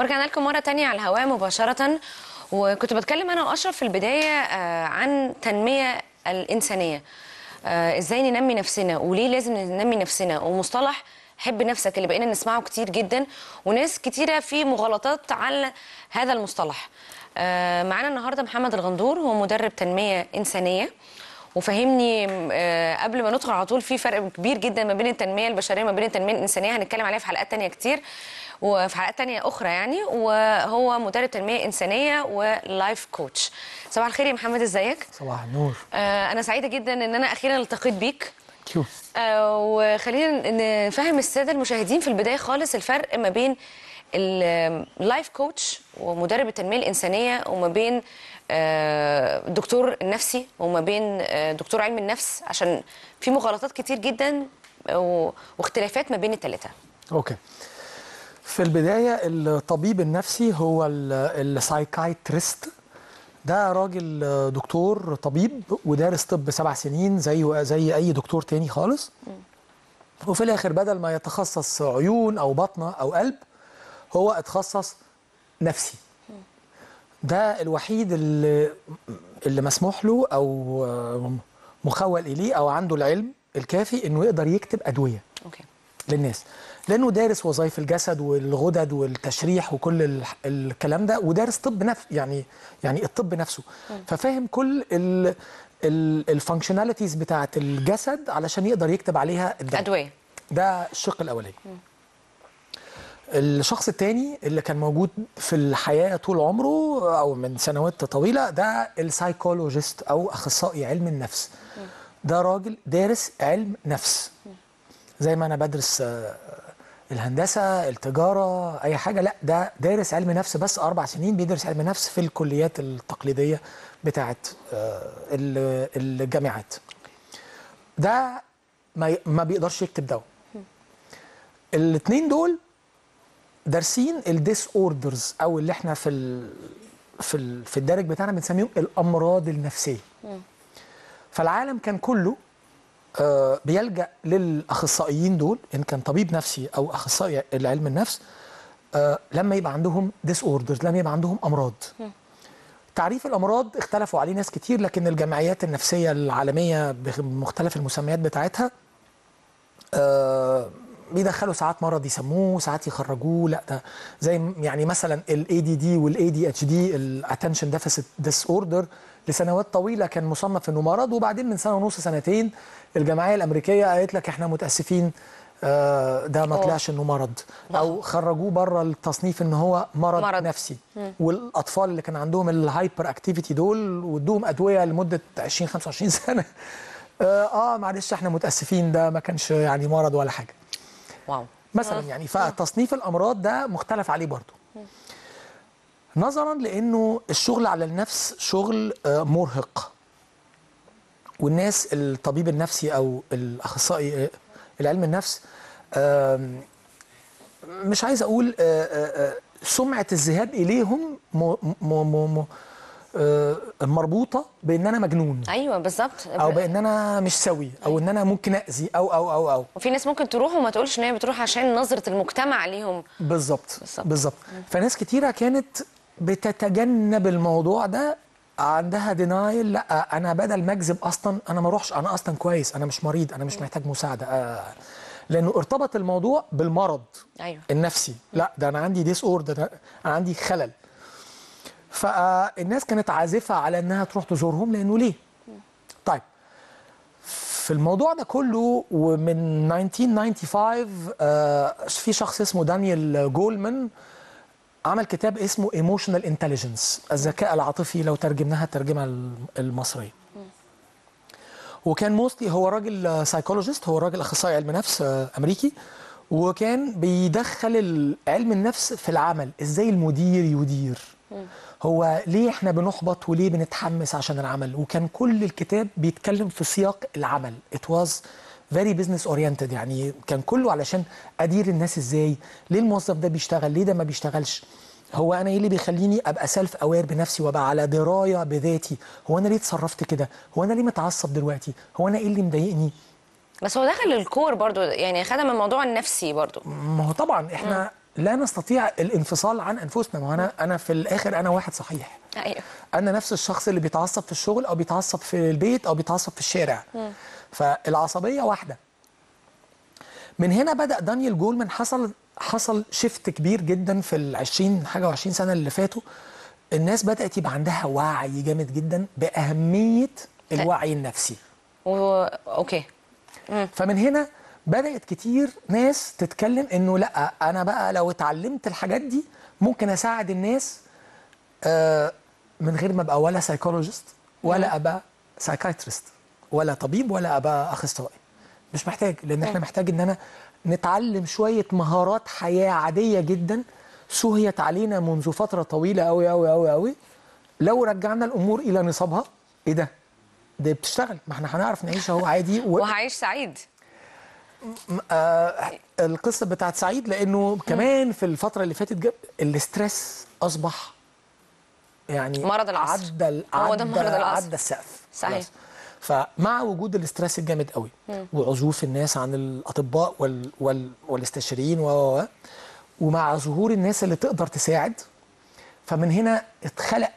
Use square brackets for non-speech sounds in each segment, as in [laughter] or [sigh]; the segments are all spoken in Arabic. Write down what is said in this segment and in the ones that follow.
ورجعنا لكم مرة تانية على الهواء مباشرة. وكنت بتكلم أنا وأشرف في البداية آه، عن تنمية الإنسانية. آه، إزاي ننمي نفسنا وليه لازم ننمي نفسنا. ومصطلح حب نفسك اللي بقينا نسمعه كتير جدا وناس كتيرة في مغالطات على هذا المصطلح. آه، معانا النهاردة محمد الغندور هو مدرب تنمية إنسانية. وفهمني آه، قبل ما ندخل على طول في فرق كبير جدا ما بين التنمية البشرية وما بين التنمية الإنسانية هنتكلم عليها في حلقات تانية كتير وفي حلقات تانية أخرى يعني. وهو مدرب تنمية إنسانية و life coach صباح الخير يا محمد إزيك؟ صباح النور. آه، أنا سعيدة جدا إن أنا أخيرا التقيت بيك. آه، وخلينا نفهم السادة المشاهدين في البداية خالص الفرق ما بين ال life coach ومدرب التنمية الإنسانية وما بين آه، الدكتور النفسي وما بين آه، دكتور علم النفس عشان في مغالطات كتير جدا واختلافات ما بين الثلاثه okay. في البداية الطبيب النفسي هو ال psychiatrist. ده راجل دكتور طبيب ودارس طب سبع سنين زي زي أي دكتور تاني خالص. وفي الآخر بدل ما يتخصص عيون أو بطنه أو قلب هو اتخصص نفسي. ده الوحيد اللي اللي مسموح له أو مخول إليه أو عنده العلم الكافي إنه يقدر يكتب أدوية okay. للناس. لأنه دارس وظائف الجسد والغدد والتشريح وكل ال- الكلام ده ودارس طب نفس يعني يعني الطب نفسه. ففاهم كل ال functionalities بتاعه الجسد علشان يقدر يكتب عليها الدواء. أدوية. ده الشق الأولاني. الشخص التاني اللي كان موجود في الحياة طول عمره أو من سنوات طويلة ده ال psychologist أو أخصائي علم النفس. ده راجل دارس علم نفس. زي ما أنا بدرس آه، الهندسة التجارة أي حاجة. لا ده دارس علم نفس بس أربع سنين بيدرس علم نفس في الكليات التقليدية بتاعه آه، ال- الجامعات. ده ما بيقدرش يكتب دواء الاثنين دول دارسين ال disorders أو اللي إحنا في ال في ال في الدارج بتاعنا بنسميهم الأمراض النفسية. فالعالم كان كله آه، بيلجأ للأخصائيين دول إن كان طبيب نفسي أو أخصائي العلم النفس آه، لما يبقى عندهم disorders لما يبقى عندهم أمراض. تعريف الأمراض اختلفوا عليه ناس كتير لكن الجمعيات النفسية العالمية بمختلف المسميات بتاعتها آه، بيدخلوا ساعات مرض يسموه ساعات يخرجوه لا ده زي يعني مثلا ال ADD وال ADHD ال attention deficit disorder لسنوات طويلة كان مصنف إنه مرض وبعدين من سنة ونص سنتين الجمعية الأمريكية قالت لك إحنا متأسفين آه، ده ما. طلعش إنه مرض. أو خرجوه بره التصنيف إن هو مرض, مرض. نفسي. والأطفال اللي كان عندهم ال hyperactivity دول وادوهم أدوية لمدة 20 25 سنة آه, آه معلش إحنا متأسفين ده ما كانش يعني مرض ولا حاجة. wow. مثلا يعني فتصنيف الأمراض ده مختلف عليه برضو نظرا لأنه الشغل على النفس شغل آه، مرهق. والناس الطبيب النفسي أو الأخصائي آه، العلم النفس مش عايز أقول آه، سمعة الذهاب إليهم مربوطة بإن أنا مجنون. أيوه بالظبط. أو بإن أنا مش سوي أو إن أنا ممكن أذي أو أو أو أو. وفي ناس ممكن تروح وما تقولش إن هي بتروح عشان نظرة المجتمع ليهم. بالظبط بالظبط. فناس كتيرة كانت بتتجنب الموضوع ده عندها denial لأ أنا بدل ما أكذب أصلا أنا ما أروحش أنا أصلا كويس أنا مش مريض أنا مش محتاج مساعدة. آه. لأنه ارتبط الموضوع بالمرض أيوه. النفسي. لأ ده أنا عندي disorder أنا عندي خلل. فالناس كانت عازفة على إنها تروح تزورهم لأنه ليه؟ طيب في الموضوع ده كله ومن 1995 آه، في شخص اسمه دانيال جولمان عمل كتاب اسمه Emotional Intelligence الذكاء العاطفي لو ترجمناها الترجمة الم- المصرية. وكان mostly هو راجل psychologist هو راجل أخصائي علم نفس آه، أمريكي. وكان بيدخل علم النفس في العمل إزاي المدير يدير. هو ليه إحنا بنحبط وليه بنتحمس عشان العمل؟ وكان كل الكتاب بيتكلم في سياق العمل. It was very business oriented يعني كان كله علشان أدير الناس إزاي ليه الموظف ده بيشتغل ليه ده ما بيشتغلش؟ هو أنا إيه اللي بيخليني أبقى self aware بنفسي وأبقى على دراية بذاتي؟ هو أنا ليه اتصرفت كده؟ هو أنا ليه متعصب دلوقتي؟ هو أنا إيه اللي مضايقني؟ بس هو دخل ال core برضو يعني خدم الموضوع النفسي برضو. ما هو طبعا إحنا لا نستطيع الانفصال عن أنفسنا. ما أنا أنا في الآخر أنا واحد صحيح. أيوه. أنا نفس الشخص اللي بيتعصب في الشغل أو بيتعصب في البيت أو بيتعصب في الشارع. فالعصبية واحدة. من هنا بدأ دانيال جولمان حصل حصل shift كبير جدا في ال 20 حاجة و20 سنة اللي فاتوا. الناس بدأت يبقى عندها وعي جامد جدا بأهمية الوعي النفسي. و... okay. فمن هنا بدأت كتير ناس تتكلم إنه لأ أنا بقى لو اتعلمت الحاجات دي ممكن أساعد الناس آه، من غير ما أبقى ولا psychologist ولا أبقى psychiatrist ولا طبيب ولا أبقى أخصائي. مش محتاج لأن إحنا محتاج إن أنا نتعلم شوية مهارات حياة عادية جدا سهيت علينا منذ فترة طويلة قوي قوي قوي قوي لو رجعنا الأمور إلى نصابها إيه ده؟ ده بتشتغل ما إحنا هنعرف نعيش أهو عادي و... وهعيش سعيد. آه القصة بتاعت سعيد لأنه كمان في الفترة اللي فاتت جاب ال stress أصبح يعني مرض العصر. عدى ال- هو ده عدى مرض العصر. عدى السقف صحيح. فمع وجود ال stress الجامد قوي وعزوف الناس عن الأطباء وال وال والاستشاريين و ومع ظهور الناس اللي تقدر تساعد فمن هنا اتخلق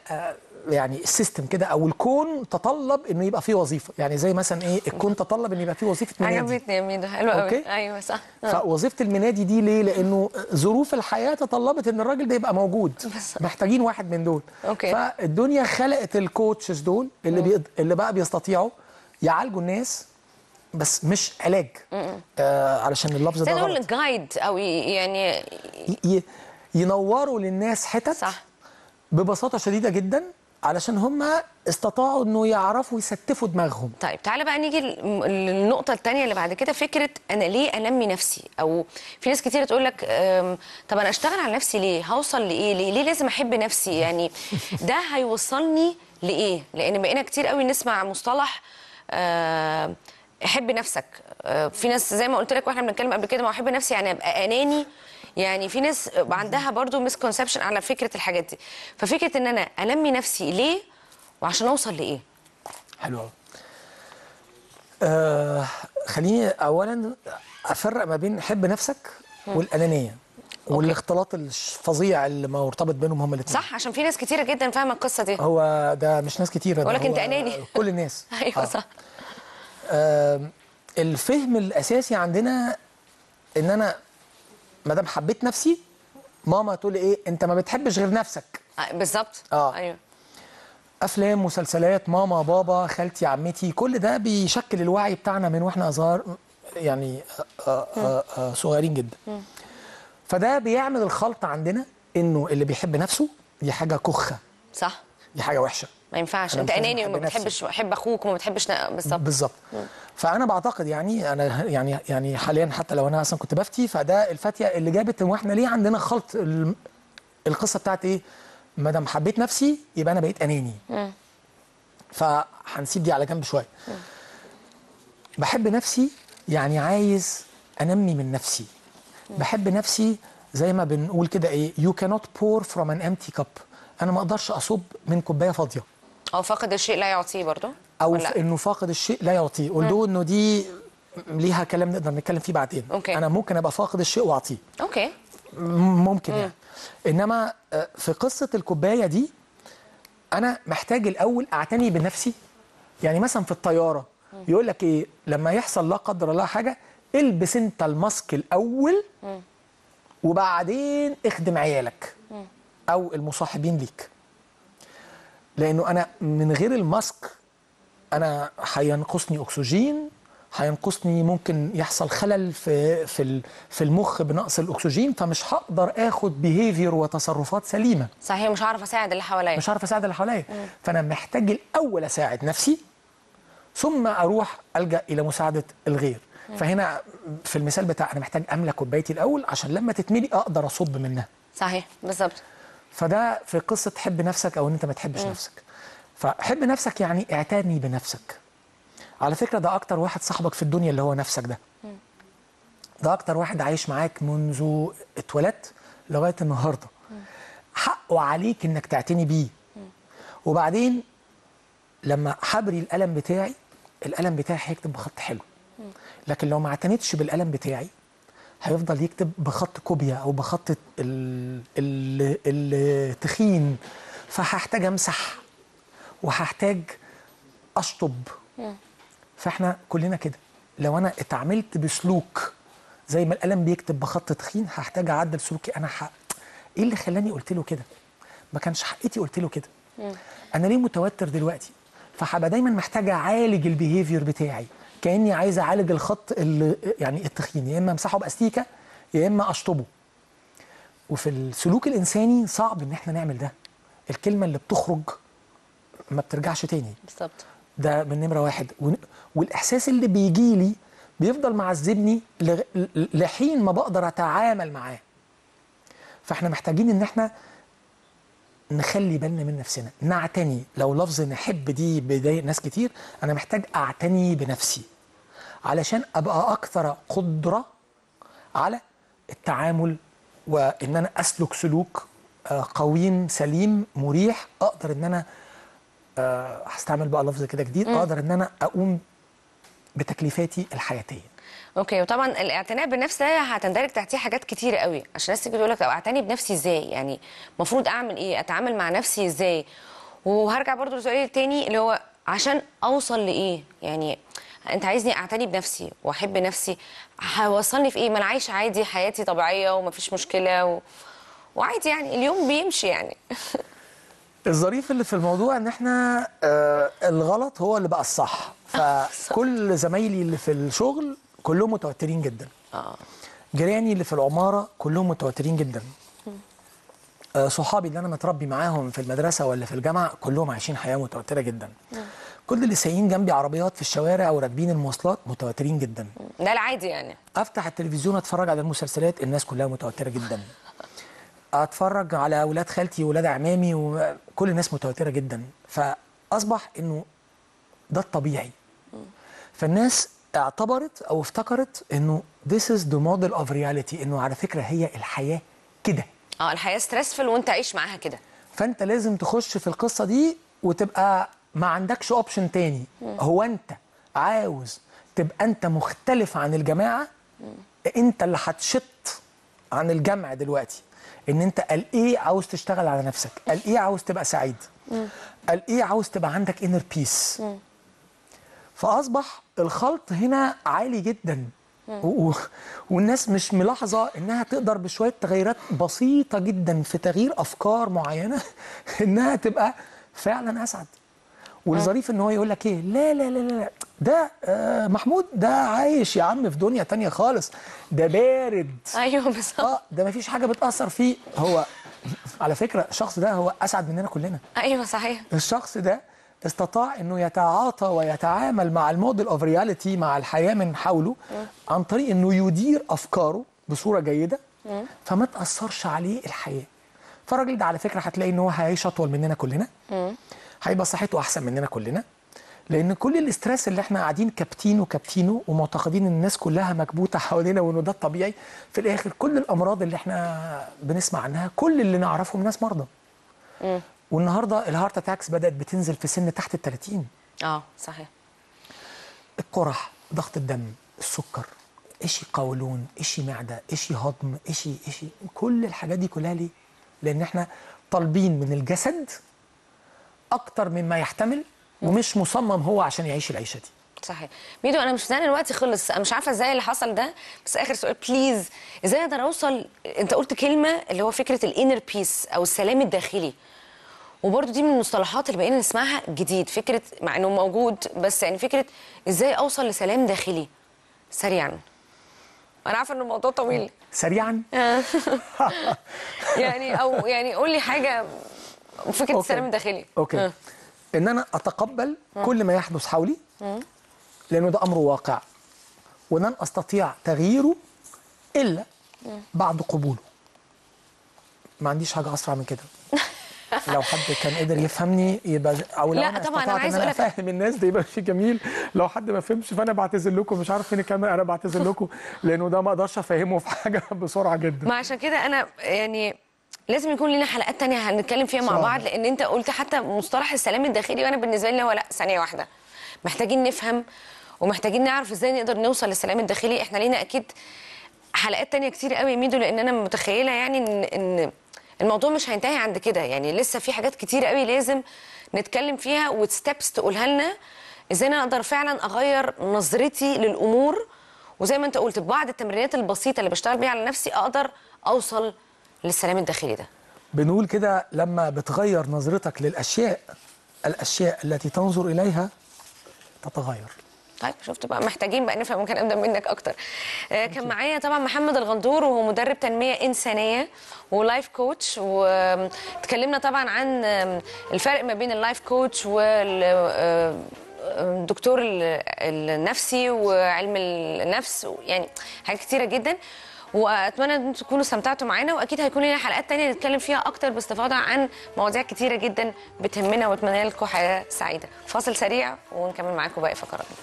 يعني ال system كده أو الكون تطلب إنه يبقى فيه وظيفة. يعني زي مثلا إيه الكون [laughs] تطلب ان يبقى فيه وظيفة منادي. عجبتني يا ميدو. حلو قوي okay. أيوه صح. فوظيفه المنادي دي ليه؟ لأنه ظروف الحياة تطلبت إن الراجل ده يبقى موجود. بس. محتاجين واحد من دول. okay. فالدنيا خلقت ال coaches دول اللي بي... اللي بقى بيستطيعوا يعالجوا الناس بس مش علاج. آه علشان اللفظ ده غلط. guide أو يعني ي... ي... ينوروا للناس حتت صح. ببساطة شديدة جدا علشان هم استطاعوا إنه يعرفوا يستفوا دماغهم. طيب تعالى بقى نيجي لل- للنقطة التانية اللي بعد كده فكرة أنا ليه أنمي نفسي؟ أو في ناس كتير تقول لك طب أنا أشتغل على نفسي ليه؟ هوصل لإيه؟ ليه, ليه لازم أحب نفسي؟ يعني [laughs] ده هيوصلني لإيه؟ لأن بقينا كتير قوي نسمع مصطلح أحب نفسك. آه، في ناس زي ما قلت لك وإحنا بنتكلم قبل كده ما أحب نفسي يعني أبقى أناني يعني في ناس عندها برضو مسكونسبشن على فكرة الحاجات دي. ففكرة إن أنا أنمي نفسي ليه وعشان أوصل لإيه؟ حلو قوي آه خليني اولا أفرق ما بين حب نفسك والأنانية والاختلاط الفظيع اللي مرتبط بينهم هما الاثنين صح عشان في ناس كتيرة جدا فاهمة القصة دي. هو ده مش ناس كتيرة ده بقول لك هو أنت أناني. [laughs] كل الناس. [laughs] أيوه آه. صح. آه الفهم الأساسي عندنا إن أنا ما دام حبيت نفسي ماما تقول لي إيه أنت ما بتحبش غير نفسك. آه، بالظبط. آه. أيوه. أفلام مسلسلات ماما بابا خالتي عمتي كل ده بيشكل الوعي بتاعنا من وإحنا صغار يعني آه، آه، صغيرين جدا. فده بيعمل الخلط عندنا إنه اللي بيحب نفسه دي حاجة كخة. صح. دي حاجة وحشة. ما ينفعش. أنت اناني وما. بتحبش حب أخوك وما بتحبش بالظبط. بالظبط. فأنا بعتقد يعني أنا يعني يعني حاليا حتى لو أنا أصلا كنت بفتي فده الفتية اللي جابت إن إحنا ليه عندنا خلط ال- القصة بتاعت إيه؟ ما دام حبيت نفسي يبقى أنا بقيت أناني. فهنسيب دي على جنب شوية. بحب نفسي يعني عايز أنمي من نفسي. بحب نفسي زي ما بنقول كده إيه you cannot pour from an empty cup. أنا ما أقدرش اصب من كوباية فاضية. أو فاقد الشيء لا يعطيه برضو أو ولا؟ ف- إنه فاقد الشيء لا يعطيه قلت إنه دي ليها كلام نقدر نتكلم فيه بعدين. okay. أنا ممكن أبقى فاقد الشيء وأعطيه. okay. م- ممكن يعني. إنما آه، في قصة الكوباية دي أنا محتاج الأول أعتني بنفسي. يعني مثلا في الطيارة يقول لك إيه لما يحصل لا قدر الله حاجة إلبس أنت الماسك الأول وبعدين اخدم عيالك أو المصاحبين ليك. لأنه أنا من غير الماسك أنا هينقصني أكسجين هينقصني ممكن يحصل خلل في في في المخ بنقص الأكسجين فمش هقدر آخد بيهيفير وتصرفات سليمة. صحيح مش هعرف أساعد اللي حواليا. مش عارف أساعد اللي حواليا. فأنا محتاج الأول أساعد نفسي ثم أروح ألجأ إلى مساعدة الغير. فهنا في المثال بتاع أنا محتاج املى كوبايتي الأول عشان لما تتملي أقدر أصب منها. صحيح بالظبط. فده في قصة حب نفسك أو إن أنت ما تحبش نفسك. فحب نفسك يعني اعتني بنفسك. على فكرة ده أكتر واحد صاحبك في الدنيا اللي هو نفسك ده. ده أكتر واحد عايش معاك منذ اتولدت لغاية النهارده. حقه عليك إنك تعتني بيه. وبعدين لما حبري القلم بتاعي القلم بتاعي هيكتب بخط حلو. لكن لو ما اعتنيتش بالقلم بتاعي هيفضل يكتب بخط كوبيا أو بخط ال- ال- التخين. فهحتاج أمسح وهحتاج أشطب. فإحنا كلنا كده. لو أنا اتعاملت بسلوك زي ما القلم بيكتب بخط تخين هحتاج أعدل سلوكي أنا حق إيه اللي خلاني قلت له كده؟ ما كانش حقيتي قلت له كده. أنا ليه متوتر دلوقتي؟ فهبقى دايما محتاج أعالج البيهيفير بتاعي. كأني عايز أعالج الخط اللي يعني التخين يا إما أمسحه بأستيكة يا إما أشطبه. وفي السلوك الإنساني صعب إن إحنا نعمل ده. الكلمة اللي بتخرج ما بترجعش تاني. بالظبط. ده من نمرة واحد. والإحساس اللي بيجي لي بيفضل معذبني لحين ما بقدر أتعامل معاه. فإحنا محتاجين إن إحنا نخلي بالنا من نفسنا. نعتني. لو لفظ نحب دي بيضايق ناس كتير أنا محتاج أعتني بنفسي. علشان أبقى أكثر قدرة على التعامل وإن أنا أسلك سلوك آه، قويم سليم مريح أقدر إن أنا آه، هستعمل بقى لفظ كده جديد أقدر إن أنا أقوم بتكليفاتي الحياتية. أوكي وطبعا الاعتناء بالنفس ده هتندرج تحتيه حاجات كتير قوي. عشان الناس تيجي تقول لك طب أعتني بنفسي إزاي؟ يعني المفروض أعمل إيه؟ أتعامل مع نفسي إزاي؟ وهرجع برضو لسؤالي التاني اللي هو عشان أوصل لإيه؟ يعني انت عايزني اعتني بنفسي واحب نفسي هيوصلني في إيه؟ ما أنا عايشة عادي حياتي طبيعية ومفيش مشكلة و... وعادي يعني اليوم بيمشي يعني. [laughs] الظريف اللي في الموضوع ان إحنا آه الغلط هو اللي بقى الصح. [laughs] فكل زمايلي اللي في الشغل كلهم متوترين جدا. آه. جيراني اللي في العمارة كلهم متوترين جدا. آه صحابي اللي أنا متربي معاهم في المدرسة ولا في الجامعة كلهم عايشين حياة متوترة جدا. كل اللي سايقين جنبي عربيات في الشوارع وراكبين المواصلات متوترين جدا. ده العادي يعني. أفتح التلفزيون أتفرج على المسلسلات الناس كلها متوترة جدا. [laughs] أتفرج على أولاد خالتي واولاد عمامي وكل الناس متوترة جدا. فأصبح إنه ده الطبيعي. فالناس اعتبرت أو افتكرت إنه this is the model of reality إنه على فكرة هي الحياة كده. آه الحياة ستريسفل وأنت عيش معاها كده. فأنت لازم تخش في القصة دي وتبقى ما عندكش option تاني. هو انت عاوز تبقى انت مختلف عن الجماعة؟ انت اللي هتشط عن الجمع دلوقتي. ان انت قال إيه عاوز تشتغل على نفسك؟ قال إيه عاوز تبقى سعيد؟ قال إيه عاوز تبقى عندك inner peace فأصبح الخلط هنا عالي جدا. والناس مش ملاحظة إنها تقدر بشوية تغيرات بسيطة جدا في تغيير أفكار معينة [laughs] إنها تبقى فعلا أسعد. والظريف إن هو يقول لك إيه؟ لا لا لا لا ده آه محمود ده عايش يا عم في دنيا تانية خالص. ده بارد. أيوه بالظبط. آه ده مفيش حاجة بتأثر فيه. هو على فكرة الشخص ده هو أسعد مننا كلنا. أيوه صحيح. الشخص ده استطاع إنه يتعاطى ويتعامل مع ال model of reality مع الحياة من حوله عن طريق إنه يدير أفكاره بصورة جيدة. فما تأثرش عليه الحياة. فالراجل ده على فكرة هتلاقي إن هو هيعيش اطول مننا كلنا. هيبقى صحته أحسن مننا كلنا لأن كل ال stress اللي إحنا قاعدين كابتينه كابتينه ومعتقدين ان الناس كلها مكبوتة حوالينا وإنه ده الطبيعي في الآخر كل الأمراض اللي إحنا بنسمع عنها كل اللي نعرفهم ناس مرضى. والنهاردة ال heart attacks بدأت بتنزل في سن تحت ال 30 آه صحيح. القرح ضغط الدم السكر إشي قولون إشي معدة إشي هضم إشي إشي كل الحاجات دي كلها ليه؟ لأن إحنا طالبين من الجسد أكتر مما يحتمل ومش مصمم هو عشان يعيش العيشة دي. صحيح. ميدو أنا مش مصدقه الوقت خلص. أنا مش عارفة إزاي اللي حصل ده. بس آخر سؤال please إزاي أقدر أوصل؟ أنت قلت كلمة اللي هو فكرة ال inner peace أو السلام الداخلي. وبرده دي من المصطلحات اللي بقينا نسمعها جديد. فكرة مع إنه موجود بس يعني فكرة إزاي أوصل لسلام داخلي؟ سريعا. أنا عارفة إن الموضوع طويل. سريعا؟ [laughs] [laughs] يعني أو يعني قول لي حاجة فكره okay. السلام الداخلي. أوكي. آه. إن أنا أتقبل كل ما يحدث حولي لأنه ده أمر واقع. ولن أستطيع تغييره إلا بعد قبوله. ما عنديش حاجة أسرع من كده. [laughs] لو حد كان قدر يفهمني يبقى أو لو لا أنا طبعاً، أنا أقولك- أفهم الناس ده يبقى شيء جميل. لو حد ما فهمش فأنا بعتذر لكم. مش عارف فين الكاميرا أنا بعتذر لكم. لأنه ده ما أقدرش أفهمه في حاجة [laughs] بسرعة جدا. ما عشان كده أنا يعني لازم يكون لنا حلقات تانية هنتكلم فيها مع صح. بعض لأن أنت قلت حتى مصطلح السلام الداخلي وأنا بالنسبة لي هو لأ ثانية واحدة. محتاجين نفهم ومحتاجين نعرف إزاي نقدر نوصل للسلام الداخلي. إحنا لينا أكيد حلقات تانية كتير قوي يا ميدو لأن أنا متخيلة يعني إن إن الموضوع مش هينتهي عند كده. يعني لسه في حاجات كتير قوي لازم نتكلم فيها وستبس تقولها لنا. إزاي أنا أقدر فعلا أغير نظرتي للأمور. وزي ما أنت قلت ببعض التمرينات البسيطة اللي بشتغل بيها على نفسي أقدر أوصل للسلام الداخلي ده. بنقول كده لما بتغير نظرتك للأشياء الأشياء التي تنظر إليها تتغير. طيب شفت بقى محتاجين بقى نفهم ممكن ابدا منك أكتر. آه كان معايا طبعا محمد الغندور وهو مدرب تنمية إنسانية و life coach واتكلمنا طبعا عن الفرق ما بين ال life coach والدكتور النفسي وعلم النفس يعني حاجات كتيرة جدا. وأتمنى إن تكونوا استمتعتوا معانا وأكيد هيكون لنا حلقات تانية نتكلم فيها أكتر باستفاضة عن مواضيع كتيرة جدا بتهمنا واتمنى لكم حياة سعيدة. فاصل سريع ونكمل معاكم باقي فقراتنا